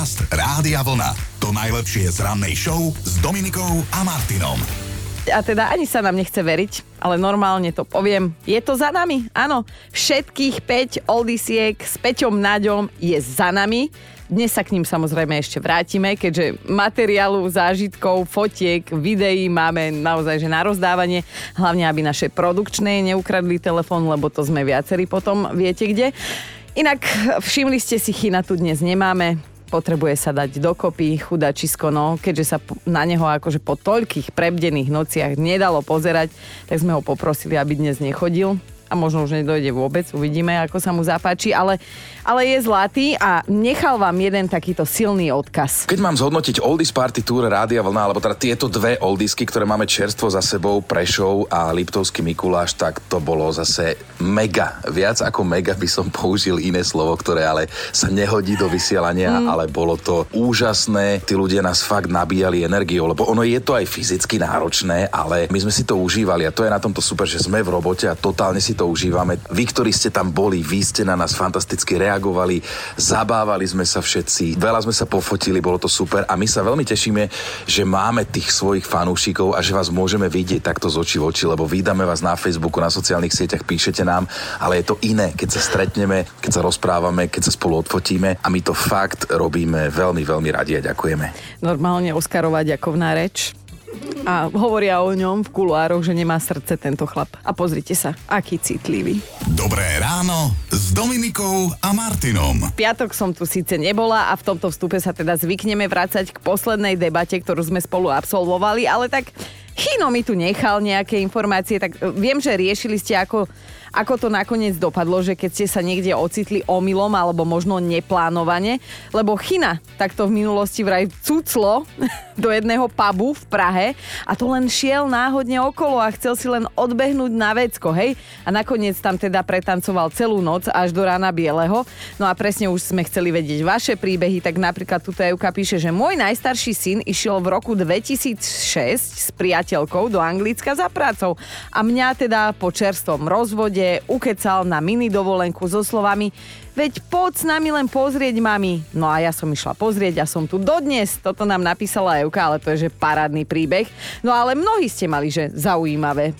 Podcast Rádia Vlna. To najlepšie z rannej show s Dominikou a Martinom. A teda ani sa nám nechce veriť, ale normálne to poviem. Je to za nami? Áno. Všetkých 5 oldisiek s Peťom Naďom je za nami. Dnes sa k ním samozrejme ešte vrátime, keďže materiálu, zážitkov, fotiek, videí máme naozaj že na rozdávanie, hlavne aby naše produkčné neukradli telefón, lebo to sme viacerí potom, viete kde. Inak všimli ste si, Chyna tu dnes nemáme, potrebuje sa dať dokopy, chudačisko, no, keďže sa na neho akože po toľkých prebdených nociach nedalo pozerať, tak sme ho poprosili, aby dnes nechodil a možno už nedojde vôbec, uvidíme, ako sa mu zapáči, ale, ale je zlatý a nechal vám jeden takýto silný odkaz. Keď mám zhodnotiť Oldies Party Tour Rádia Vlna, alebo teda tieto dve Oldiesky, ktoré máme čerstvo za sebou, Prešov a Liptovský Mikuláš, tak to bolo zase mega. Viac ako mega by som použil iné slovo, ktoré ale sa nehodí do vysielania, mm. ale bolo to úžasné. Tí ľudia nás fakt nabíjali energiou, lebo ono je to aj fyzicky náročné, ale my sme si to užívali a to je na tomto super, že sme v robote a totálne si to užívame. Vy, ktorí ste tam boli, vy ste na nás fantasticky reagovali, zabávali sme sa všetci, veľa sme sa pofotili, bolo to super a my sa veľmi tešíme, že máme tých svojich fanúšikov a že vás môžeme vidieť takto z očí v oči, lebo vydáme vás na Facebooku, na sociálnych sieťach, píšete nám, ale je to iné, keď sa stretneme, keď sa rozprávame, keď sa spolu odfotíme a my to fakt robíme veľmi, veľmi radi a ďakujeme. Normálne Oskarová ďakovná reč a hovoria o ňom v kuluároch, že nemá srdce tento chlap. A pozrite sa, aký citlivý. Dobré ráno s Dominikou a Martinom. V piatok som tu síce nebola a v tomto vstupe sa teda zvykneme vrácať k poslednej debate, ktorú sme spolu absolvovali, ale tak Chino mi tu nechal nejaké informácie, tak viem, že riešili ste ako ako to nakoniec dopadlo, že keď ste sa niekde ocitli omylom alebo možno neplánovane, lebo Chyna takto v minulosti vraj cuclo do jedného pubu v Prahe a to len šiel náhodne okolo a chcel si len odbehnúť na vecko, hej? A nakoniec tam teda pretancoval celú noc až do rána bieleho. No a presne už sme chceli vedieť vaše príbehy, tak napríklad tu Euka píše, že môj najstarší syn išiel v roku 2006 s priateľkou do Anglicka za prácou a mňa teda po čerstvom rozvode pohode ukecal na mini dovolenku so slovami Veď poď s nami len pozrieť, mami. No a ja som išla pozrieť a som tu dodnes. Toto nám napísala Euka, ale to je že parádny príbeh. No ale mnohí ste mali, že zaujímavé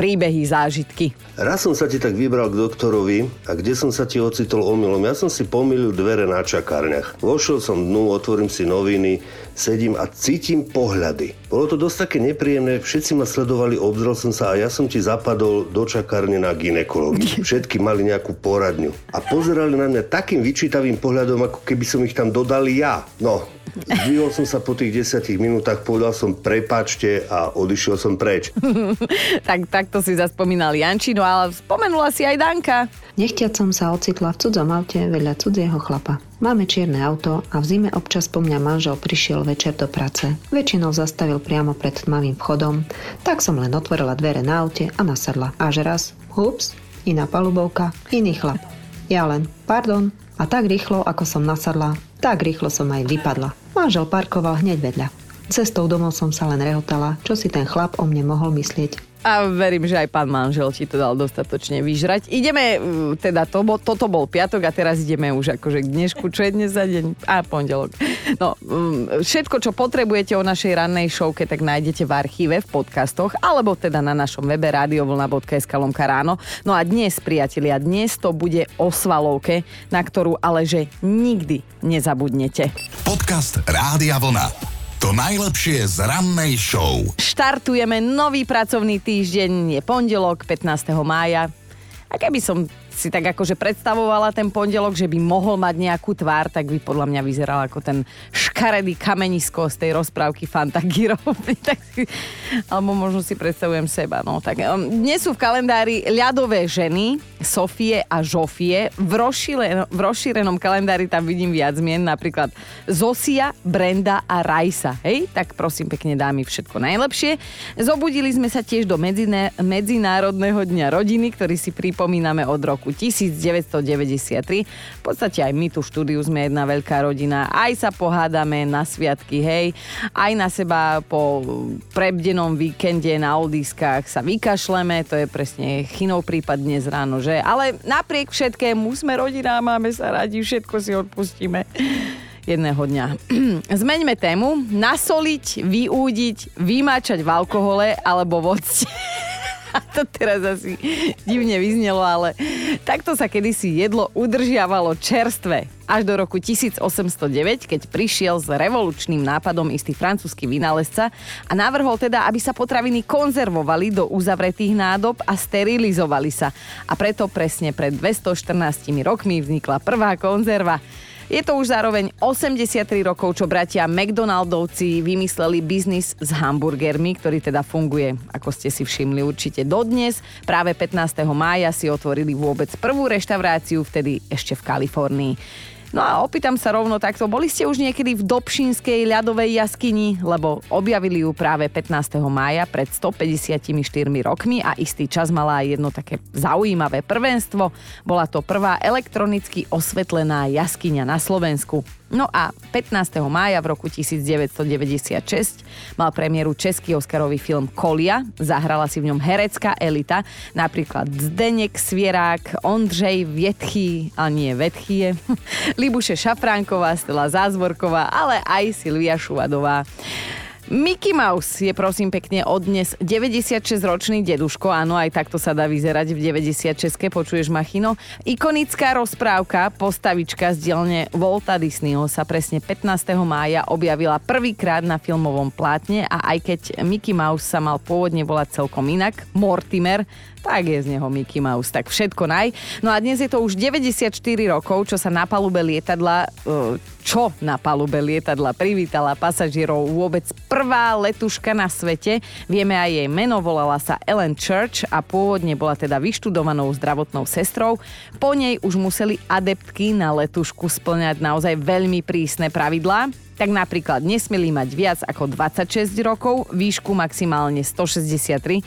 príbehy, zážitky. Raz som sa ti tak vybral k doktorovi a kde som sa ti ocitol omylom. Ja som si pomýlil dvere na čakárniach. Vošiel som dnu, otvorím si noviny, sedím a cítim pohľady. Bolo to dosť také nepríjemné, všetci ma sledovali, obzrel som sa a ja som ti zapadol do čakárne na ginekológii. Všetky mali nejakú poradňu. A pozerali na mňa takým vyčítavým pohľadom, ako keby som ich tam dodal ja. No, Zdvihol som sa po tých desiatich minútach, povedal som prepačte a odišiel som preč. tak takto si zaspomínal Jančino, ale spomenula si aj Danka. Nechtiac som sa ocitla v cudzom aute vedľa cudzieho chlapa. Máme čierne auto a v zime občas po mňa manžel prišiel večer do práce. Väčšinou zastavil priamo pred tmavým vchodom, tak som len otvorila dvere na aute a nasadla. Až raz, hups, iná palubovka, iný chlap. Ja len, pardon, a tak rýchlo, ako som nasadla, tak rýchlo som aj vypadla. Manžel parkoval hneď vedľa. Cestou domov som sa len rehotala, čo si ten chlap o mne mohol myslieť. A verím, že aj pán manžel ti to dal dostatočne vyžrať. Ideme, teda to, toto bol piatok a teraz ideme už akože k dnešku, čo je dnes za deň? A pondelok. No, všetko, čo potrebujete o našej rannej showke, tak nájdete v archíve, v podcastoch, alebo teda na našom webe radiovlna.sk lomka ráno. No a dnes, priatelia, dnes to bude o svalovke, na ktorú ale že nikdy nezabudnete. Podcast Rádia Vlna. To najlepšie z rannej show. Štartujeme nový pracovný týždeň, je pondelok 15. mája. A keby som si tak akože predstavovala ten pondelok, že by mohol mať nejakú tvár, tak by podľa mňa vyzeral ako ten škaredý kamenisko z tej rozprávky Fantagiro. Alebo možno si predstavujem seba. No, tak, dnes sú v kalendári ľadové ženy, Sofie a Žofie. V, rozšíren- v rozšírenom kalendári tam vidím viac mien, napríklad Zosia, Brenda a Rajsa. Hej, tak prosím pekne dámy všetko najlepšie. Zobudili sme sa tiež do medziné- Medzinárodného dňa rodiny, ktorý si pripomíname od roku roku 1993. V podstate aj my tu štúdiu sme jedna veľká rodina. Aj sa pohádame na sviatky, hej. Aj na seba po prebdenom víkende na oldiskách sa vykašleme. To je presne chinov prípad dnes ráno, že? Ale napriek všetkému sme rodina, máme sa radi, všetko si odpustíme. jedného dňa. Zmeňme tému. Nasoliť, vyúdiť, vymáčať v alkohole alebo v. To teraz asi divne vyznelo, ale takto sa kedysi jedlo udržiavalo čerstvé. Až do roku 1809, keď prišiel s revolučným nápadom istý francúzsky vynálezca a navrhol teda, aby sa potraviny konzervovali do uzavretých nádob a sterilizovali sa. A preto presne pred 214 rokmi vznikla prvá konzerva. Je to už zároveň 83 rokov, čo bratia McDonaldovci vymysleli biznis s hamburgermi, ktorý teda funguje, ako ste si všimli určite dodnes. Práve 15. mája si otvorili vôbec prvú reštauráciu, vtedy ešte v Kalifornii. No a opýtam sa rovno takto, boli ste už niekedy v Dobšinskej ľadovej jaskyni, lebo objavili ju práve 15. mája pred 154 rokmi a istý čas mala aj jedno také zaujímavé prvenstvo. Bola to prvá elektronicky osvetlená jaskyňa na Slovensku. No a 15. mája v roku 1996 mal premiéru český Oscarový film Kolia. Zahrala si v ňom herecká elita, napríklad Zdenek Svierák, Ondřej Vietchy, a nie Vetchie, Libuše Šafránková, Stela Zázvorková, ale aj Silvia Šuvadová. Mickey Mouse je prosím pekne od dnes 96-ročný deduško, áno, aj takto sa dá vyzerať v 96 počuješ Machino. Ikonická rozprávka, postavička z dielne Volta Disneyho sa presne 15. mája objavila prvýkrát na filmovom plátne a aj keď Mickey Mouse sa mal pôvodne volať celkom inak, Mortimer, tak je z neho Mickey Mouse, tak všetko naj. No a dnes je to už 94 rokov, čo sa na palube lietadla, e, čo na palube lietadla privítala pasažierov vôbec prvá letuška na svete. Vieme aj jej meno, volala sa Ellen Church a pôvodne bola teda vyštudovanou zdravotnou sestrou. Po nej už museli adeptky na letušku splňať naozaj veľmi prísne pravidlá tak napríklad nesmeli mať viac ako 26 rokov, výšku maximálne 163,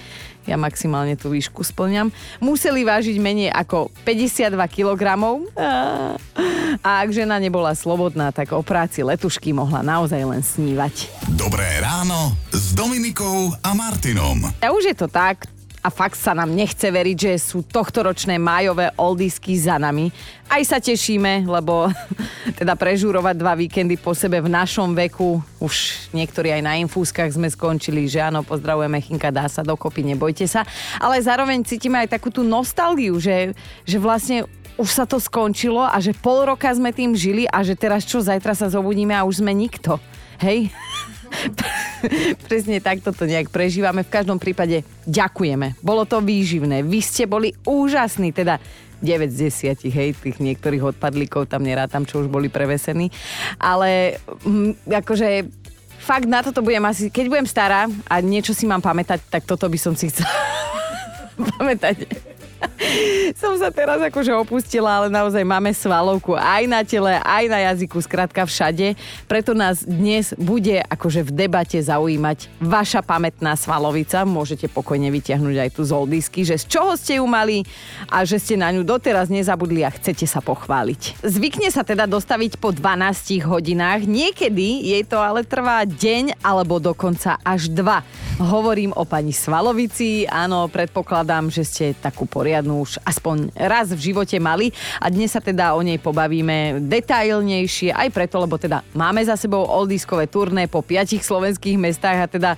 ja maximálne tú výšku splňam, museli vážiť menej ako 52 kg a ak žena nebola slobodná, tak o práci letušky mohla naozaj len snívať. Dobré ráno s Dominikou a Martinom. A už je to tak, a fakt sa nám nechce veriť, že sú tohtoročné májové oldisky za nami. Aj sa tešíme, lebo teda prežúrovať dva víkendy po sebe v našom veku, už niektorí aj na infúskach sme skončili, že áno, pozdravujeme Chinka, dá sa dokopy, nebojte sa. Ale zároveň cítime aj takú tú nostalgiu, že, že vlastne už sa to skončilo a že pol roka sme tým žili a že teraz čo, zajtra sa zobudíme a už sme nikto. Hej? Presne takto to nejak prežívame. V každom prípade ďakujeme. Bolo to výživné. Vy ste boli úžasní, teda 9 z 10, hej, tých niektorých odpadlíkov tam nerátam, čo už boli prevesení. Ale m, mm, akože fakt na toto budem asi, keď budem stará a niečo si mám pamätať, tak toto by som si chcela pamätať. som sa teraz akože opustila, ale naozaj máme svalovku aj na tele, aj na jazyku, skrátka všade. Preto nás dnes bude akože v debate zaujímať vaša pamätná svalovica. Môžete pokojne vyťahnuť aj tu z oldisky, že z čoho ste ju mali a že ste na ňu doteraz nezabudli a chcete sa pochváliť. Zvykne sa teda dostaviť po 12 hodinách, niekedy jej to ale trvá deň alebo dokonca až dva. Hovorím o pani Svalovici, áno, predpokladám, že ste takú poriadnu už aspoň raz v živote mali. A dnes sa teda o nej pobavíme detailnejšie, aj preto, lebo teda máme za sebou oldiskové turné po piatich slovenských mestách a teda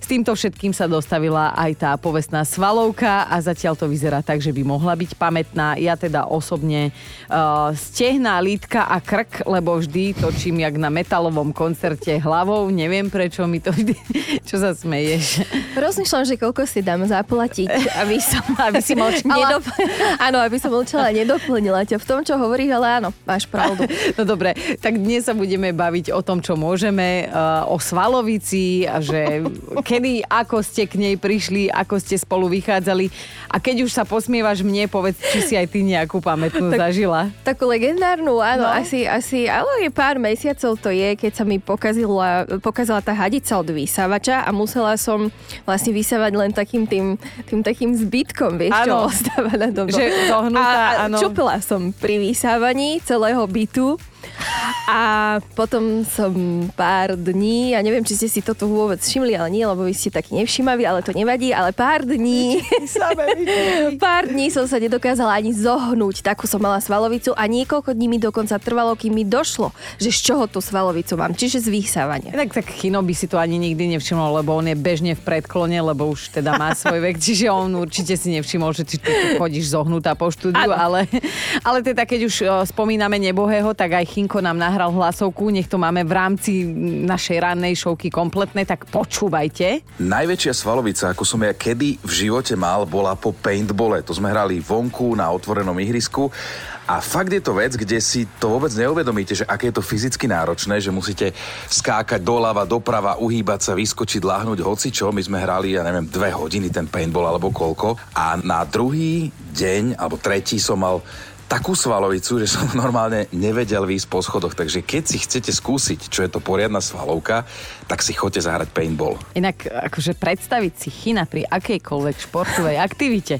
s týmto všetkým sa dostavila aj tá povestná svalovka a zatiaľ to vyzerá tak, že by mohla byť pamätná. Ja teda osobne uh, stehná, lítka a krk, lebo vždy točím jak na metalovom koncerte hlavou. Neviem prečo mi to vždy... Čo sa smeješ? Rozmýšľam, že koľko si dám zaplatiť, aby som, aby si moč nedop... áno, aby som mlčala, nedoplnila ťa v tom, čo hovoríš, ale áno, máš pravdu. No dobre, tak dnes sa budeme baviť o tom, čo môžeme, uh, o Svalovici a že kedy, ako ste k nej prišli, ako ste spolu vychádzali. A keď už sa posmievaš mne, povedz, či si aj ty nejakú pamätnú tak, zažila. Takú legendárnu, áno, no. asi, asi, ale je pár mesiacov to je, keď sa mi pokazila, pokazila tá hadica od vysávača a musela som vlastne vysávať len takým tým, tým takým zbytkom, vieš, ano. čo ostáva na dom. Že zohnutá, a, a čupila som pri vysávaní celého bytu A potom som pár dní, ja neviem, či ste si toto vôbec všimli, ale nie, lebo vy ste takí nevšimaví, ale to nevadí, ale pár dní, pár dní som sa nedokázala ani zohnúť, takú som mala svalovicu a niekoľko dní mi dokonca trvalo, kým mi došlo, že z čoho tú svalovicu mám, čiže z vysávania. Tak, tak Chino by si to ani nikdy nevšimol, lebo on je bežne v predklone, lebo už teda má svoj vek, čiže on určite si nevšimol, že ty tu chodíš zohnutá po štúdiu, ale, ale teda keď už spomíname nebohého, tak aj Chinko nám nahral hlasovku, nech to máme v rámci našej rannej šovky kompletné, tak počúvajte. Najväčšia svalovica, ako som ja kedy v živote mal, bola po paintbole. To sme hrali vonku na otvorenom ihrisku a fakt je to vec, kde si to vôbec neuvedomíte, že aké je to fyzicky náročné, že musíte skákať doľava, doprava, uhýbať sa, vyskočiť, láhnuť hoci čo. My sme hrali, ja neviem, dve hodiny ten paintball alebo koľko. A na druhý deň, alebo tretí som mal takú svalovicu, že som normálne nevedel výjsť po schodoch. Takže keď si chcete skúsiť, čo je to poriadna svalovka, tak si choďte zahrať paintball. Inak akože predstaviť si China pri akejkoľvek športovej aktivite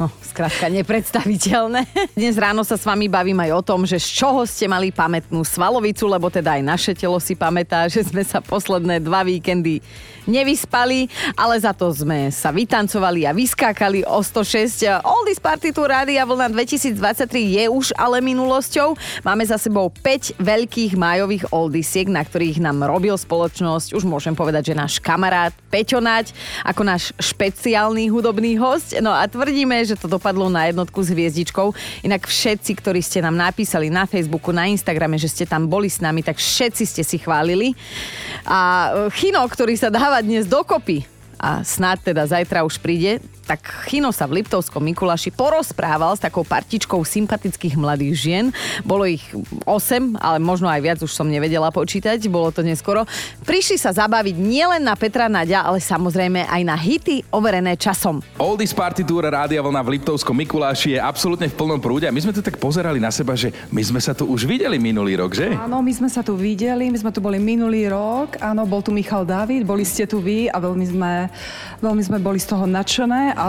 No, skrátka nepredstaviteľné. Dnes ráno sa s vami bavím aj o tom, že z čoho ste mali pamätnú svalovicu, lebo teda aj naše telo si pamätá, že sme sa posledné dva víkendy nevyspali, ale za to sme sa vytancovali a vyskákali o 106. Oldies Party Tour Rádia Vlna 2023 je už ale minulosťou. Máme za sebou 5 veľkých májových oldisiek, na ktorých nám robil spoločnosť, už môžem povedať, že náš kamarát Peťo Nať, ako náš špeciálny hudobný host. No a tvrdíme, že to dopadlo na jednotku s hviezdičkou. Inak všetci, ktorí ste nám napísali na Facebooku, na Instagrame, že ste tam boli s nami, tak všetci ste si chválili. A Chino, ktorý sa dáva dnes dokopy a snáď teda zajtra už príde, tak Chino sa v Liptovskom Mikuláši porozprával s takou partičkou sympatických mladých žien. Bolo ich 8, ale možno aj viac, už som nevedela počítať, bolo to neskoro. Prišli sa zabaviť nielen na Petra Nadia, ale samozrejme aj na hity overené časom. Oldies Party Tour Rádia Vlna v Liptovskom Mikuláši je absolútne v plnom prúde a my sme tu tak pozerali na seba, že my sme sa tu už videli minulý rok, že? Áno, my sme sa tu videli, my sme tu boli minulý rok, áno, bol tu Michal David, boli ste tu vy a veľmi sme, veľmi sme boli z toho nadšené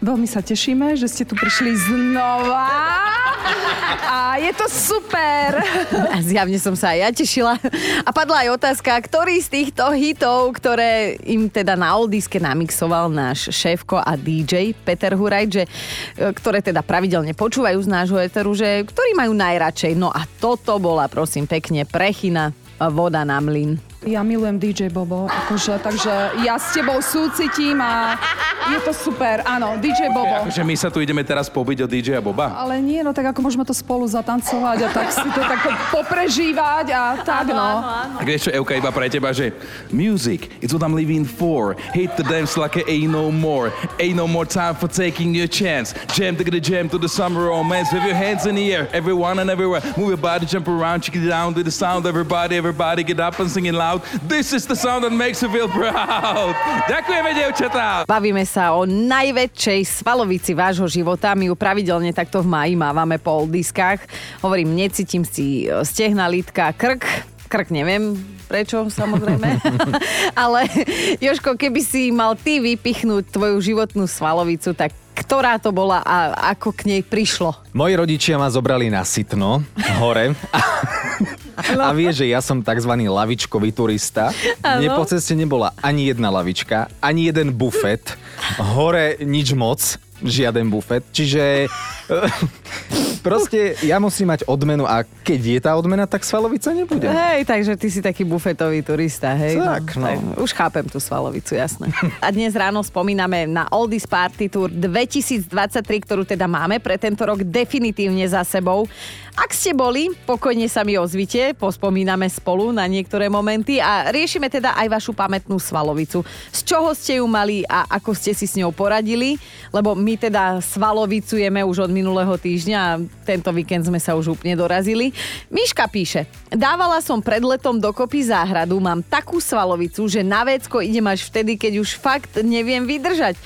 veľmi sa tešíme, že ste tu prišli znova. A je to super. A zjavne som sa aj ja tešila. A padla aj otázka, ktorý z týchto hitov, ktoré im teda na oldiske namixoval náš šéfko a DJ Peter Huraj, že, e, ktoré teda pravidelne počúvajú z nášho eteru, že ktorí majú najradšej. No a toto bola prosím pekne prechina voda na mlyn. Ja milujem DJ Bobo, akože, takže ja s tebou súcitím a je to super, áno, DJ Bobo. Akože my sa tu ideme teraz pobiť o DJ a Boba? Ale nie, no tak ako môžeme to spolu zatancovať a tak si to tak poprežívať a tak, no. Tak vieš čo, Euka, iba pre teba, že music, it's what I'm living for. Hit the dance like ain't no more. Ain't no more time for taking your chance. Jam to the jam to the summer romance. With your hands in the air, everyone and everywhere. Move your body, jump around, check it down to the sound. Everybody, everybody, get up and sing it loud. This is the sound that makes you feel proud. Ďakujeme, devčatá. Bavíme sa o najväčšej svalovici vášho života. My ju pravidelne takto v máji mávame po diskách. Hovorím, necítim si e, stehna, lítka, krk. Krk neviem, prečo, samozrejme. Ale Joško, keby si mal ty vypichnúť tvoju životnú svalovicu, tak ktorá to bola a ako k nej prišlo? Moji rodičia ma zobrali na sitno, hore. A vie, že ja som tzv. lavičkový turista. Áno. Mne po ceste nebola ani jedna lavička, ani jeden bufet. Hore nič moc, žiaden bufet. Čiže proste ja musím mať odmenu a keď je tá odmena, tak svalovica nebude. Hej, takže ty si taký bufetový turista, hej? Tak, no. tak, už chápem tú svalovicu, jasné. A dnes ráno spomíname na Oldies Party Tour 2023, ktorú teda máme pre tento rok definitívne za sebou. Ak ste boli, pokojne sa mi ozvite, pospomíname spolu na niektoré momenty a riešime teda aj vašu pamätnú svalovicu. Z čoho ste ju mali a ako ste si s ňou poradili, lebo my teda svalovicujeme už od minulého týždňa a tento víkend sme sa už úplne dorazili. Miška píše, dávala som pred letom dokopy záhradu, mám takú svalovicu, že na vecko idem až vtedy, keď už fakt neviem vydržať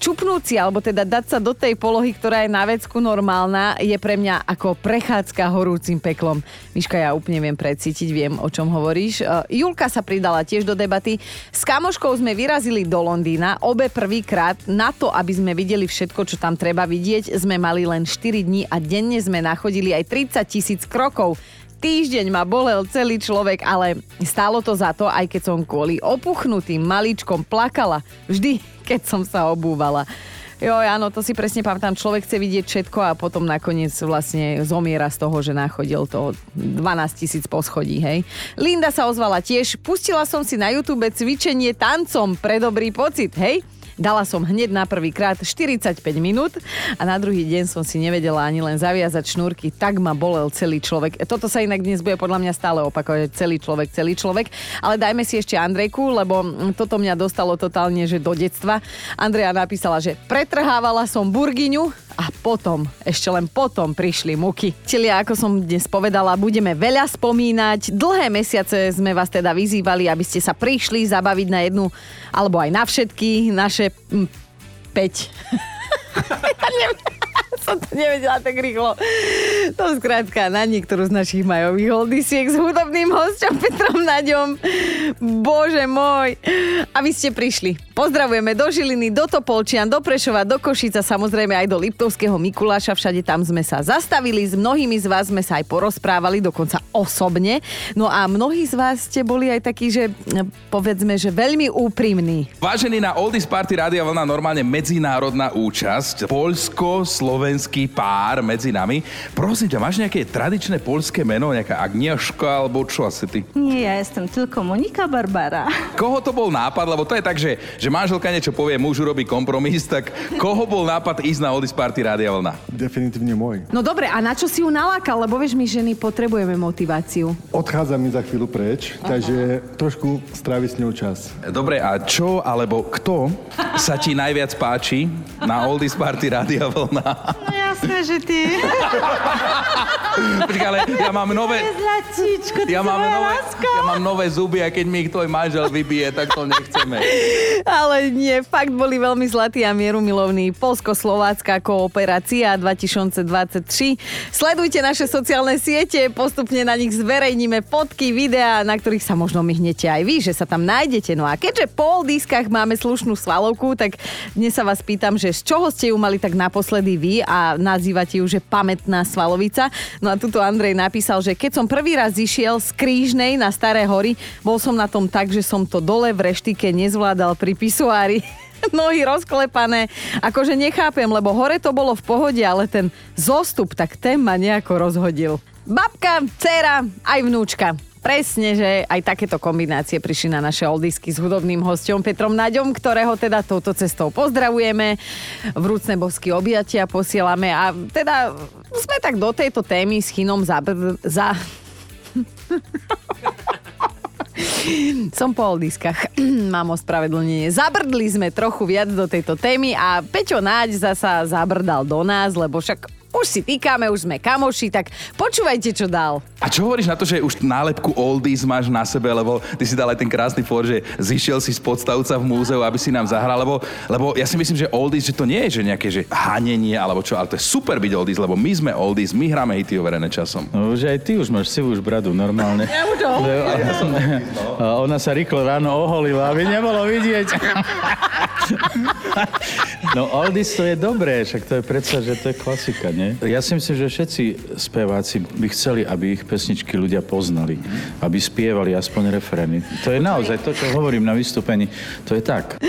čupnúť si, alebo teda dať sa do tej polohy, ktorá je na vecku normálna, je pre mňa ako prechádzka horúcim peklom. Miška, ja úplne viem precítiť, viem, o čom hovoríš. Uh, Julka sa pridala tiež do debaty. S kamoškou sme vyrazili do Londýna, obe prvýkrát. Na to, aby sme videli všetko, čo tam treba vidieť, sme mali len 4 dní a denne sme nachodili aj 30 tisíc krokov. Týždeň ma bolel celý človek, ale stálo to za to, aj keď som kvôli opuchnutým maličkom plakala. Vždy, keď som sa obúvala. Jo, áno, to si presne pamätám. Človek chce vidieť všetko a potom nakoniec vlastne zomiera z toho, že nachodil to 12 tisíc poschodí, hej. Linda sa ozvala tiež. Pustila som si na YouTube cvičenie tancom pre dobrý pocit, hej. Dala som hneď na prvý krát 45 minút a na druhý deň som si nevedela ani len zaviazať šnúrky, tak ma bolel celý človek. Toto sa inak dnes bude podľa mňa stále opakovať, celý človek, celý človek. Ale dajme si ešte Andrejku, lebo toto mňa dostalo totálne, že do detstva. Andreja napísala, že pretrhávala som burgiňu a potom, ešte len potom prišli muky. Čili ako som dnes povedala, budeme veľa spomínať. Dlhé mesiace sme vás teda vyzývali, aby ste sa prišli zabaviť na jednu, alebo aj na všetky naše mm, 5. ja neviem som to nevedela tak rýchlo. To skrátka na niektorú z našich majových holdisiek s hudobným hosťom Petrom Naďom. Bože môj. A vy ste prišli. Pozdravujeme do Žiliny, do Topolčian, do Prešova, do Košica, samozrejme aj do Liptovského Mikuláša. Všade tam sme sa zastavili. S mnohými z vás sme sa aj porozprávali, dokonca osobne. No a mnohí z vás ste boli aj takí, že povedzme, že veľmi úprimní. Vážený na Oldies Party Rádia Vlna normálne medzinárodná účasť. Polsko, slovenský pár medzi nami. Prosím ťa, máš nejaké tradičné polské meno, nejaká Agnieszka alebo čo asi ty? Nie, ja jestem tylko Monika Barbara. Koho to bol nápad? Lebo to je tak, že, že manželka niečo povie, muž urobí kompromis, tak koho bol nápad ísť na Oldies Party Rádia Vlna? Definitívne môj. No dobre, a na čo si ju nalákal? Lebo vieš, my ženy potrebujeme motiváciu. Odchádza mi za chvíľu preč, Aha. takže trošku stráviť s ňou čas. Dobre, a čo alebo kto sa ti najviac páči na Oldies Party Rádia Vlna? No jasné, že ty. Počkaj, ale ja mám nové... Zlatíčko, ja mám, nové, ja mám nové zuby a keď mi ich tvoj manžel vybije, tak to nechceme. Ale nie, fakt boli veľmi zlatí a mierumilovní. Polsko-Slovácká kooperácia 2023. Sledujte naše sociálne siete, postupne na nich zverejníme fotky, videá, na ktorých sa možno myhnete aj vy, že sa tam nájdete. No a keďže po diskách máme slušnú svalovku, tak dnes sa vás pýtam, že z čoho ste ju mali tak naposledy vy a nazývate ju, že pamätná svalovica. No a tuto Andrej napísal, že keď som prvý raz išiel z Krížnej na Staré hory, bol som na tom tak, že som to dole v reštike nezvládal pri pisuári nohy rozklepané. Akože nechápem, lebo hore to bolo v pohode, ale ten zostup, tak ten ma nejako rozhodil. Babka, dcera, aj vnúčka. Presne, že aj takéto kombinácie prišli na naše oldisky s hudobným hostom Petrom Naďom, ktorého teda touto cestou pozdravujeme. Vrúcne bosky objatia posielame a teda sme tak do tejto témy s Chinom zabr... za... Som po oldiskách. Mám ospravedlnenie. Zabrdli sme trochu viac do tejto témy a Peťo Náď zasa zabrdal do nás, lebo však už si týkame, už sme kamoši, tak počúvajte, čo dal. A čo hovoríš na to, že už nálepku Oldies máš na sebe, lebo ty si dal aj ten krásny for, že zišiel si z podstavca v múzeu, aby si nám zahral, lebo, lebo ja si myslím, že Oldies, že to nie je že nejaké že hanenie alebo čo, ale to je super byť Oldies, lebo my sme Oldies, my hráme hity overené časom. No už aj ty už máš sivú už bradu, normálne. Ja už ho. Ja som... Ona sa rýchlo ráno oholila, aby nebolo vidieť. No Oldies to je dobré, však to je predsa, že to je klasika, nie? Ja si myslím, že všetci speváci by chceli, aby ich pesničky ľudia poznali. Aby spievali aspoň refrény. To je naozaj to, čo hovorím na vystúpení. To je tak.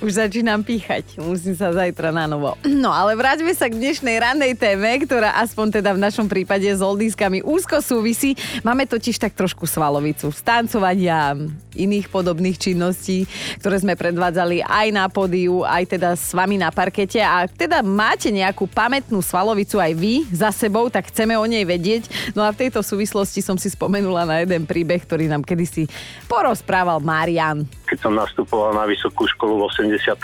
Už začínam píchať. Musím sa zajtra na novo. No ale vráťme sa k dnešnej rannej téme, ktorá aspoň teda v našom prípade s oldiskami úzko súvisí. Máme totiž tak trošku svalovicu stancovania, iných podobných činností, ktoré sme predvádzali aj na pódiu, aj teda s vami na parkete. A teda máte nejakú pamätnú svalovicu aj vy za sebou, tak chceme o nej vedieť. No a v tejto súvislosti som si spomenula na jeden príbeh, ktorý nám kedysi porozprával Marian. Keď som nastupoval na vysokú školu v 88,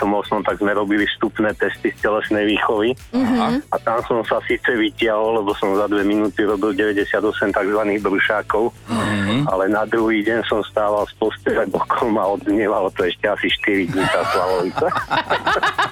tak sme robili vstupné testy z telesnej výchovy. Mhm. A tam som sa síce vytiahol, lebo som za dve minúty robil 98 tzv. brušákov, ale na druhý deň som stával z postele bokom a odnievalo to ešte asi 4 dní tá slavovica.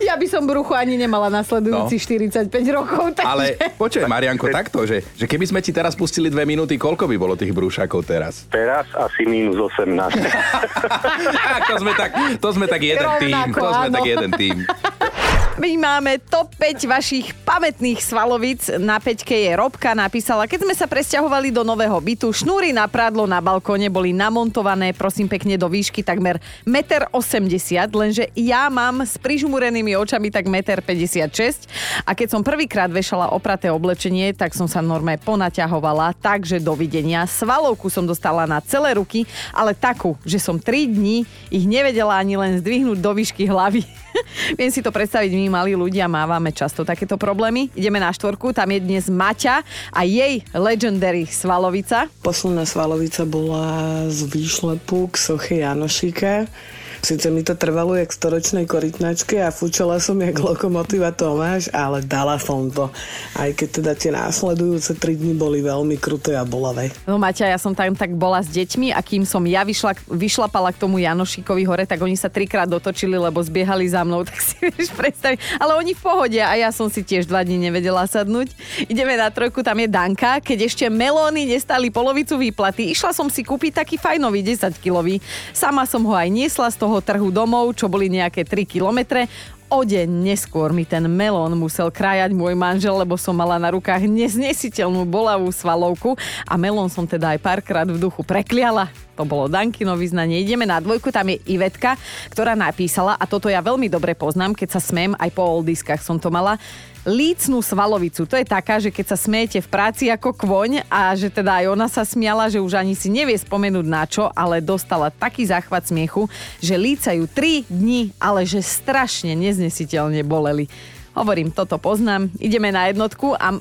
Ja by som bruchu ani nemala nasledujúcich no. 45 rokov. Takže... Ale počuj, Marianko, takto, že, že keby sme ti teraz pustili dve minúty, koľko by bolo tých brúšakov teraz? Teraz asi minus 18. to sme tak, to sme tak jeden tým. Rovnako, To sme áno. tak jeden tým. My máme top 5 vašich pamätných svalovic. Na peťke je Robka napísala, keď sme sa presťahovali do nového bytu, šnúry na prádlo na balkóne boli namontované, prosím pekne, do výšky takmer 1,80 m, lenže ja mám s prižmúrenými očami tak 1,56 m. A keď som prvýkrát vešala opraté oblečenie, tak som sa normálne ponaťahovala, takže dovidenia. Svalovku som dostala na celé ruky, ale takú, že som 3 dní ich nevedela ani len zdvihnúť do výšky hlavy. Viem si to predstaviť, malí ľudia mávame často takéto problémy. Ideme na štvorku, tam je dnes Maťa a jej legendary svalovica. Posledná svalovica bola z výšlepu k soche Janošika. Sice mi to trvalo jak storočnej korytnačke a fučala som jak lokomotíva Tomáš, ale dala som to. Aj keď teda tie následujúce tri dni boli veľmi kruté a bolavé. No Maťa, ja som tam tak bola s deťmi a kým som ja vyšla, vyšlapala k tomu Janošikovi hore, tak oni sa trikrát dotočili, lebo zbiehali za mnou, tak si vieš predstaviť. Ale oni v pohode a ja som si tiež dva dní nevedela sadnúť. Ideme na trojku, tam je Danka, keď ešte melóny nestali polovicu výplaty. Išla som si kúpiť taký fajnový 10 kilový. Sama som ho aj niesla z toho toho trhu domov, čo boli nejaké 3 kilometre. O deň neskôr mi ten melón musel krájať môj manžel, lebo som mala na rukách neznesiteľnú bolavú svalovku a melón som teda aj párkrát v duchu prekliala. To bolo Dankino vyznanie. Ideme na dvojku, tam je Ivetka, ktorá napísala, a toto ja veľmi dobre poznám, keď sa smiem, aj po oldiskách som to mala, lícnú svalovicu. To je taká, že keď sa smiete v práci ako kvoň a že teda aj ona sa smiala, že už ani si nevie spomenúť na čo, ale dostala taký záchvat smiechu, že lícajú 3 dni, ale že strašne neznesiteľne boleli. Hovorím, toto poznám. Ideme na jednotku a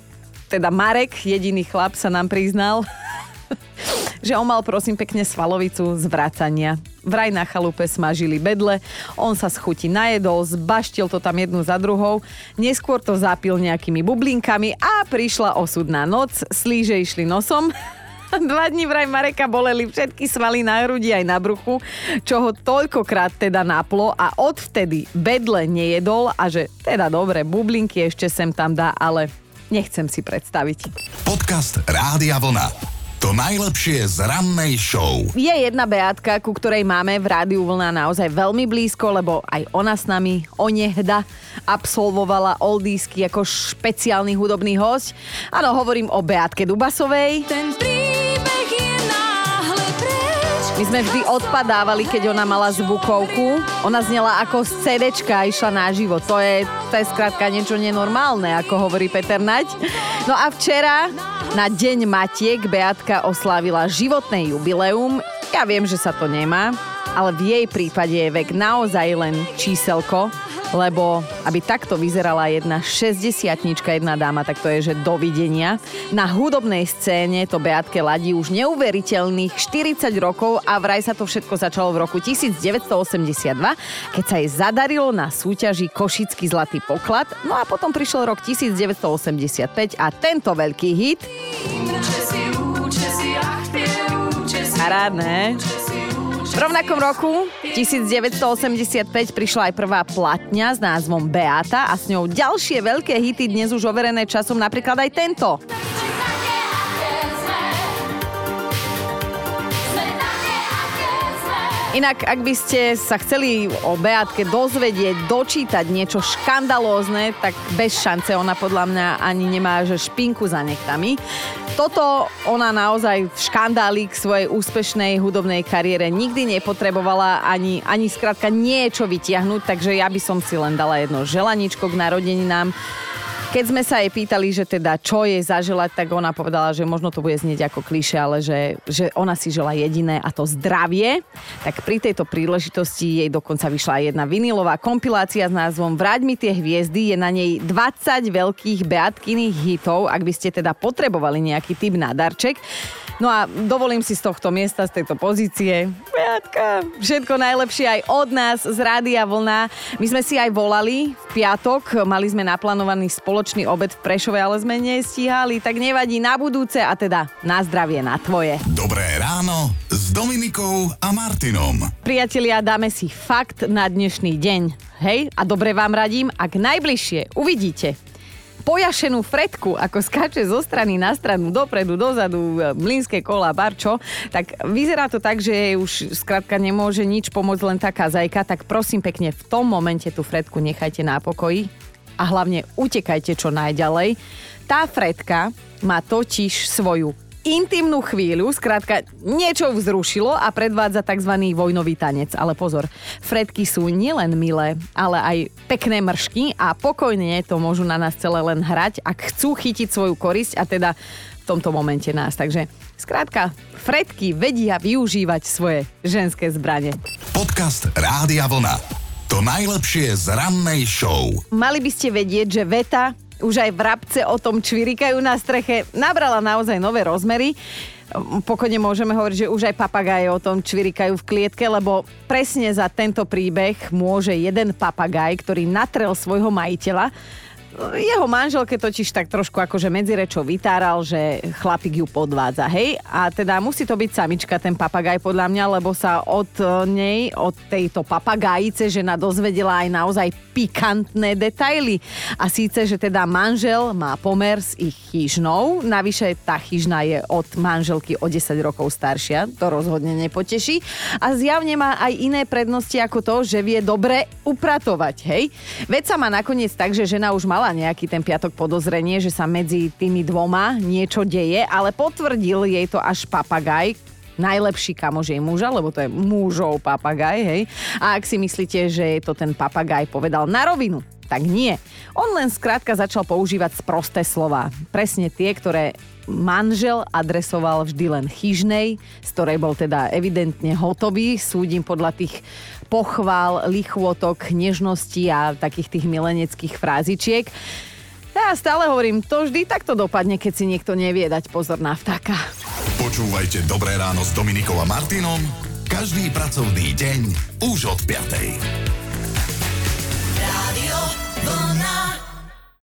teda Marek, jediný chlap, sa nám priznal, že on mal prosím pekne svalovicu z. Vraj na chalupe smažili bedle, on sa schutí najedol, zbaštil to tam jednu za druhou, neskôr to zapil nejakými bublinkami a prišla osudná noc, slíže išli nosom. Dva dní vraj Mareka boleli všetky svaly na hrudi aj na bruchu, čo ho toľkokrát teda naplo a odvtedy bedle nejedol a že teda dobre, bublinky ešte sem tam dá, ale nechcem si predstaviť. Podcast Rádia Vlna. To najlepšie z rannej show. Je jedna Beatka, ku ktorej máme v Rádiu Vlna naozaj veľmi blízko, lebo aj ona s nami onehda absolvovala oldísky ako špeciálny hudobný host. Áno, hovorím o Beatke Dubasovej. Ten my sme vždy odpadávali, keď ona mala zvukovku. Ona znela ako z CDčka, išla na živo. To je, to je skrátka niečo nenormálne, ako hovorí Peter Naď. No a včera na Deň Matiek Beatka oslávila životné jubileum. Ja viem, že sa to nemá, ale v jej prípade je vek naozaj len číselko lebo aby takto vyzerala jedna 60 jedna dáma, tak to je, že dovidenia. Na hudobnej scéne to Beatke ladí už neuveriteľných 40 rokov a vraj sa to všetko začalo v roku 1982, keď sa jej zadarilo na súťaži Košický zlatý poklad, no a potom prišiel rok 1985 a tento veľký hit Parádne. V rovnakom roku 1985 prišla aj prvá platňa s názvom Beata a s ňou ďalšie veľké hity dnes už overené časom, napríklad aj tento. Inak, ak by ste sa chceli o Beatke dozvedieť, dočítať niečo škandalózne, tak bez šance ona podľa mňa ani nemá že špinku za nechtami. Toto ona naozaj v škandáli k svojej úspešnej hudobnej kariére nikdy nepotrebovala ani, ani skrátka niečo vytiahnuť, takže ja by som si len dala jedno želaničko k narodeninám. Keď sme sa jej pýtali, že teda čo je zaželať, tak ona povedala, že možno to bude znieť ako kliše, ale že, že ona si žela jediné a to zdravie. Tak pri tejto príležitosti jej dokonca vyšla jedna vinilová kompilácia s názvom Vráť mi tie hviezdy. Je na nej 20 veľkých beatkyných hitov, ak by ste teda potrebovali nejaký typ na darček. No a dovolím si z tohto miesta, z tejto pozície, Beatka, všetko najlepšie aj od nás z Rádia Vlna. My sme si aj volali v piatok, mali sme naplánovaný spoločný obed v Prešove, ale sme nestíhali, tak nevadí na budúce a teda na zdravie, na tvoje. Dobré ráno s Dominikou a Martinom. Priatelia, dáme si fakt na dnešný deň. Hej, a dobre vám radím, ak najbližšie uvidíte pojašenú Fredku, ako skáče zo strany na stranu, dopredu, dozadu, mlínske kola, barčo, tak vyzerá to tak, že už skrátka nemôže nič pomôcť len taká zajka, tak prosím pekne v tom momente tú Fredku nechajte na pokoji a hlavne utekajte čo najďalej. Tá Fredka má totiž svoju intimnú chvíľu, skrátka niečo vzrušilo a predvádza tzv. vojnový tanec. Ale pozor, Fredky sú nielen milé, ale aj pekné mršky a pokojne to môžu na nás celé len hrať, ak chcú chytiť svoju korisť a teda v tomto momente nás. Takže skrátka, Fredky vedia využívať svoje ženské zbranie. Podcast Rádia Vlna. To najlepšie z rannej show. Mali by ste vedieť, že veta už aj vrabce o tom čvirikajú na streche, nabrala naozaj nové rozmery. Pokojne môžeme hovoriť, že už aj papagáje o tom čvirikajú v klietke, lebo presne za tento príbeh môže jeden papagaj, ktorý natrel svojho majiteľa, jeho manželke totiž tak trošku akože medzi rečou vytáral, že chlapík ju podvádza, hej? A teda musí to byť samička, ten papagaj podľa mňa, lebo sa od nej, od tejto papagájice žena dozvedela aj naozaj pikantné detaily. A síce, že teda manžel má pomer s ich chyžnou, navyše tá chyžna je od manželky o 10 rokov staršia, to rozhodne nepoteší. A zjavne má aj iné prednosti ako to, že vie dobre upratovať, hej? Veď sa má nakoniec tak, že žena už mala mala nejaký ten piatok podozrenie, že sa medzi tými dvoma niečo deje, ale potvrdil jej to až papagaj, najlepší kamož jej muža, lebo to je mužov papagaj, hej. A ak si myslíte, že je to ten papagaj povedal na rovinu, tak nie. On len skrátka začal používať sprosté slova. Presne tie, ktoré manžel adresoval vždy len chyžnej, z ktorej bol teda evidentne hotový. Súdim podľa tých pochvál, lichvotok, nežnosti a takých tých mileneckých frázičiek. Ja stále hovorím, to vždy takto dopadne, keď si niekto nevie dať pozor na vtáka. Počúvajte Dobré ráno s Dominikom a Martinom každý pracovný deň už od 5.